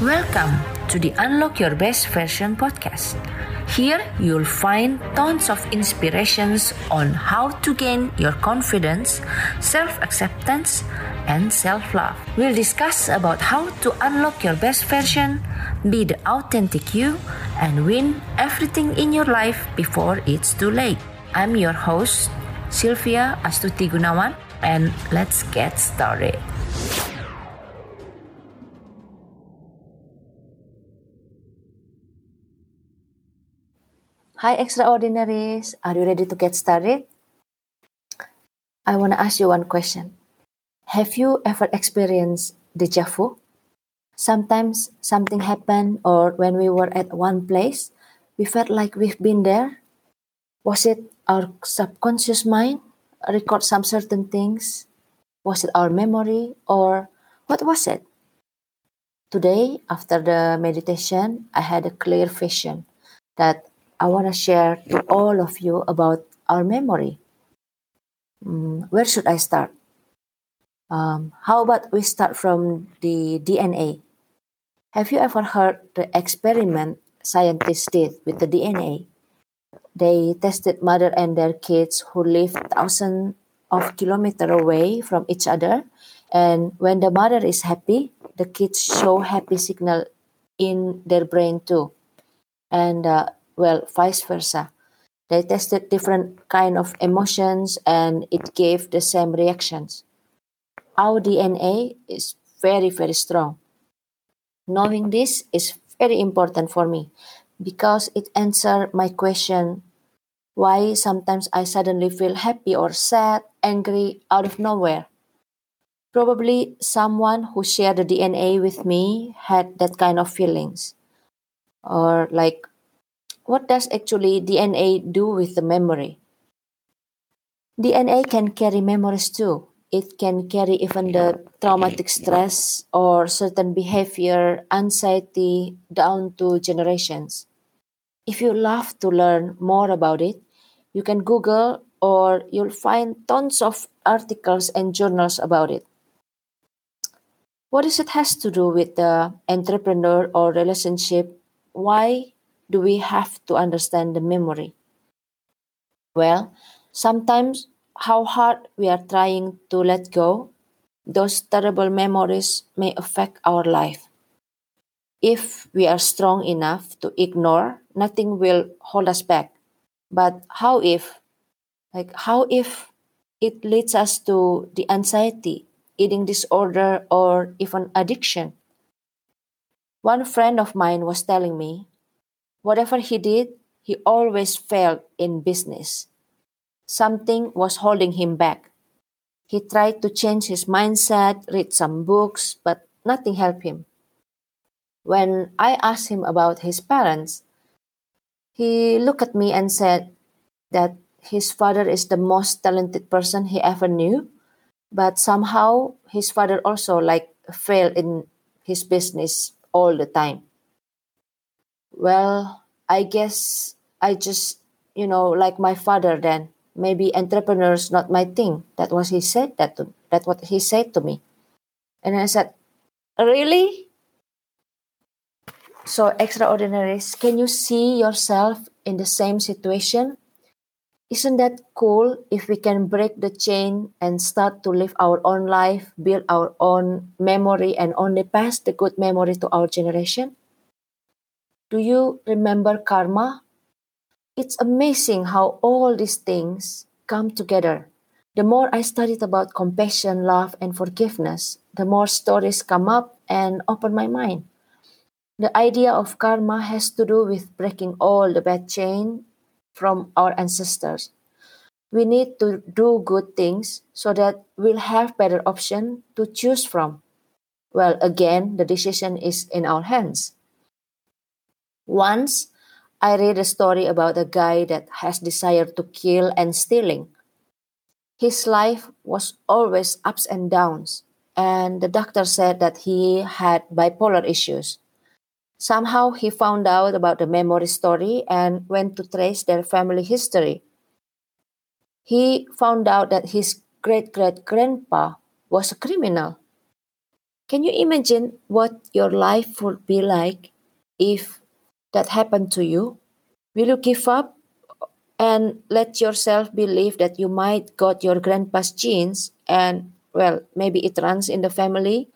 Welcome to the Unlock Your Best Version podcast. Here you'll find tons of inspirations on how to gain your confidence, self-acceptance, and self-love. We'll discuss about how to unlock your best version, be the authentic you, and win everything in your life before it's too late. I'm your host, Sylvia Astuti Gunawan, and let's get started. Hi, extraordinaries. Are you ready to get started? I want to ask you one question. Have you ever experienced deja vu? Sometimes something happened, or when we were at one place, we felt like we've been there. Was it our subconscious mind record some certain things? Was it our memory, or what was it? Today, after the meditation, I had a clear vision that I want to share to all of you about our memory. Mm, where should I start? Um, how about we start from the DNA? Have you ever heard the experiment scientists did with the DNA? They tested mother and their kids who lived thousands of kilometers away from each other, and when the mother is happy, the kids show happy signal in their brain too. And uh, well vice versa. They tested different kind of emotions and it gave the same reactions. Our dna is very very strong. Knowing this is very important for me because it answered my question why sometimes i suddenly feel happy or sad angry out of nowhere. Probably someone who shared the dna with me had that kind of feelings. Or like what does actually DNA do with the memory? DNA can carry memories too. It can carry even the traumatic stress or certain behavior, anxiety down to generations. If you love to learn more about it, you can Google or you'll find tons of articles and journals about it. What does it has to do with the entrepreneur or relationship? Why do we have to understand the memory? Well, sometimes how hard we are trying to let go, those terrible memories may affect our life. If we are strong enough to ignore, nothing will hold us back. But how if, like, how if it leads us to the anxiety, eating disorder, or even addiction? One friend of mine was telling me Whatever he did, he always failed in business. Something was holding him back. He tried to change his mindset, read some books, but nothing helped him. When I asked him about his parents, he looked at me and said that his father is the most talented person he ever knew, but somehow his father also like failed in his business all the time well, I guess I just, you know, like my father then. Maybe entrepreneurs not my thing. That was he said that to that what he said to me. And I said, Really? So extraordinaries, can you see yourself in the same situation? Isn't that cool if we can break the chain and start to live our own life, build our own memory, and only pass the good memory to our generation? Do you remember karma? It's amazing how all these things come together. The more I studied about compassion, love, and forgiveness, the more stories come up and open my mind. The idea of karma has to do with breaking all the bad chain from our ancestors. We need to do good things so that we'll have better option to choose from. Well, again, the decision is in our hands. Once, I read a story about a guy that has desire to kill and stealing. His life was always ups and downs, and the doctor said that he had bipolar issues. Somehow he found out about the memory story and went to trace their family history. He found out that his great great grandpa was a criminal. Can you imagine what your life would be like if that happened to you? Will you give up and let yourself believe that you might got your grandpa's genes and well maybe it runs in the family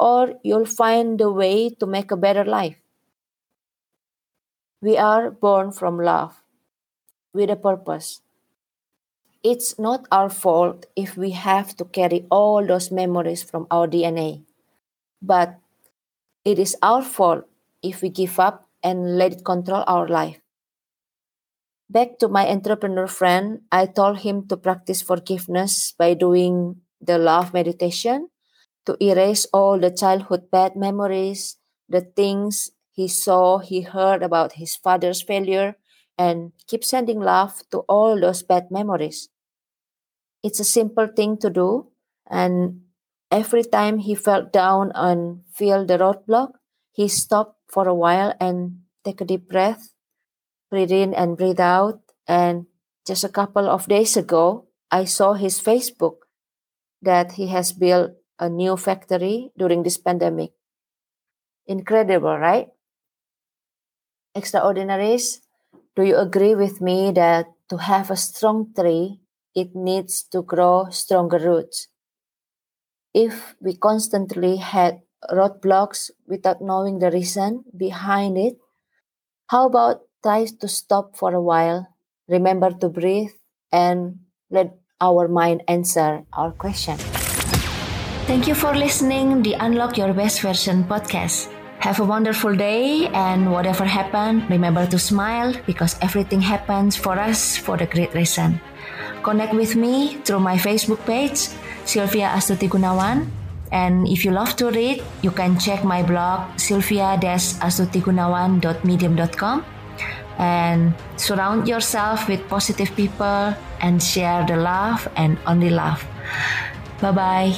or you'll find a way to make a better life. We are born from love with a purpose. It's not our fault if we have to carry all those memories from our DNA, but it is our fault if we give up and let it control our life. Back to my entrepreneur friend, I told him to practice forgiveness by doing the love meditation to erase all the childhood bad memories, the things he saw, he heard about his father's failure, and keep sending love to all those bad memories. It's a simple thing to do, and every time he felt down and feel the roadblock, he stopped for a while and take a deep breath, breathe in and breathe out. And just a couple of days ago, I saw his Facebook that he has built a new factory during this pandemic. Incredible, right? Extraordinaries, do you agree with me that to have a strong tree, it needs to grow stronger roots? If we constantly had roadblocks without knowing the reason behind it, how about try to stop for a while, remember to breathe, and let our mind answer our question? Thank you for listening the Unlock Your Best Version podcast. Have a wonderful day and whatever happened, remember to smile because everything happens for us for the great reason. Connect with me through my Facebook page, Sylvia Astuti Gunawan. And if you love to read, you can check my blog, sylvia-astutigunawan.medium.com and surround yourself with positive people and share the love and only love. Bye bye.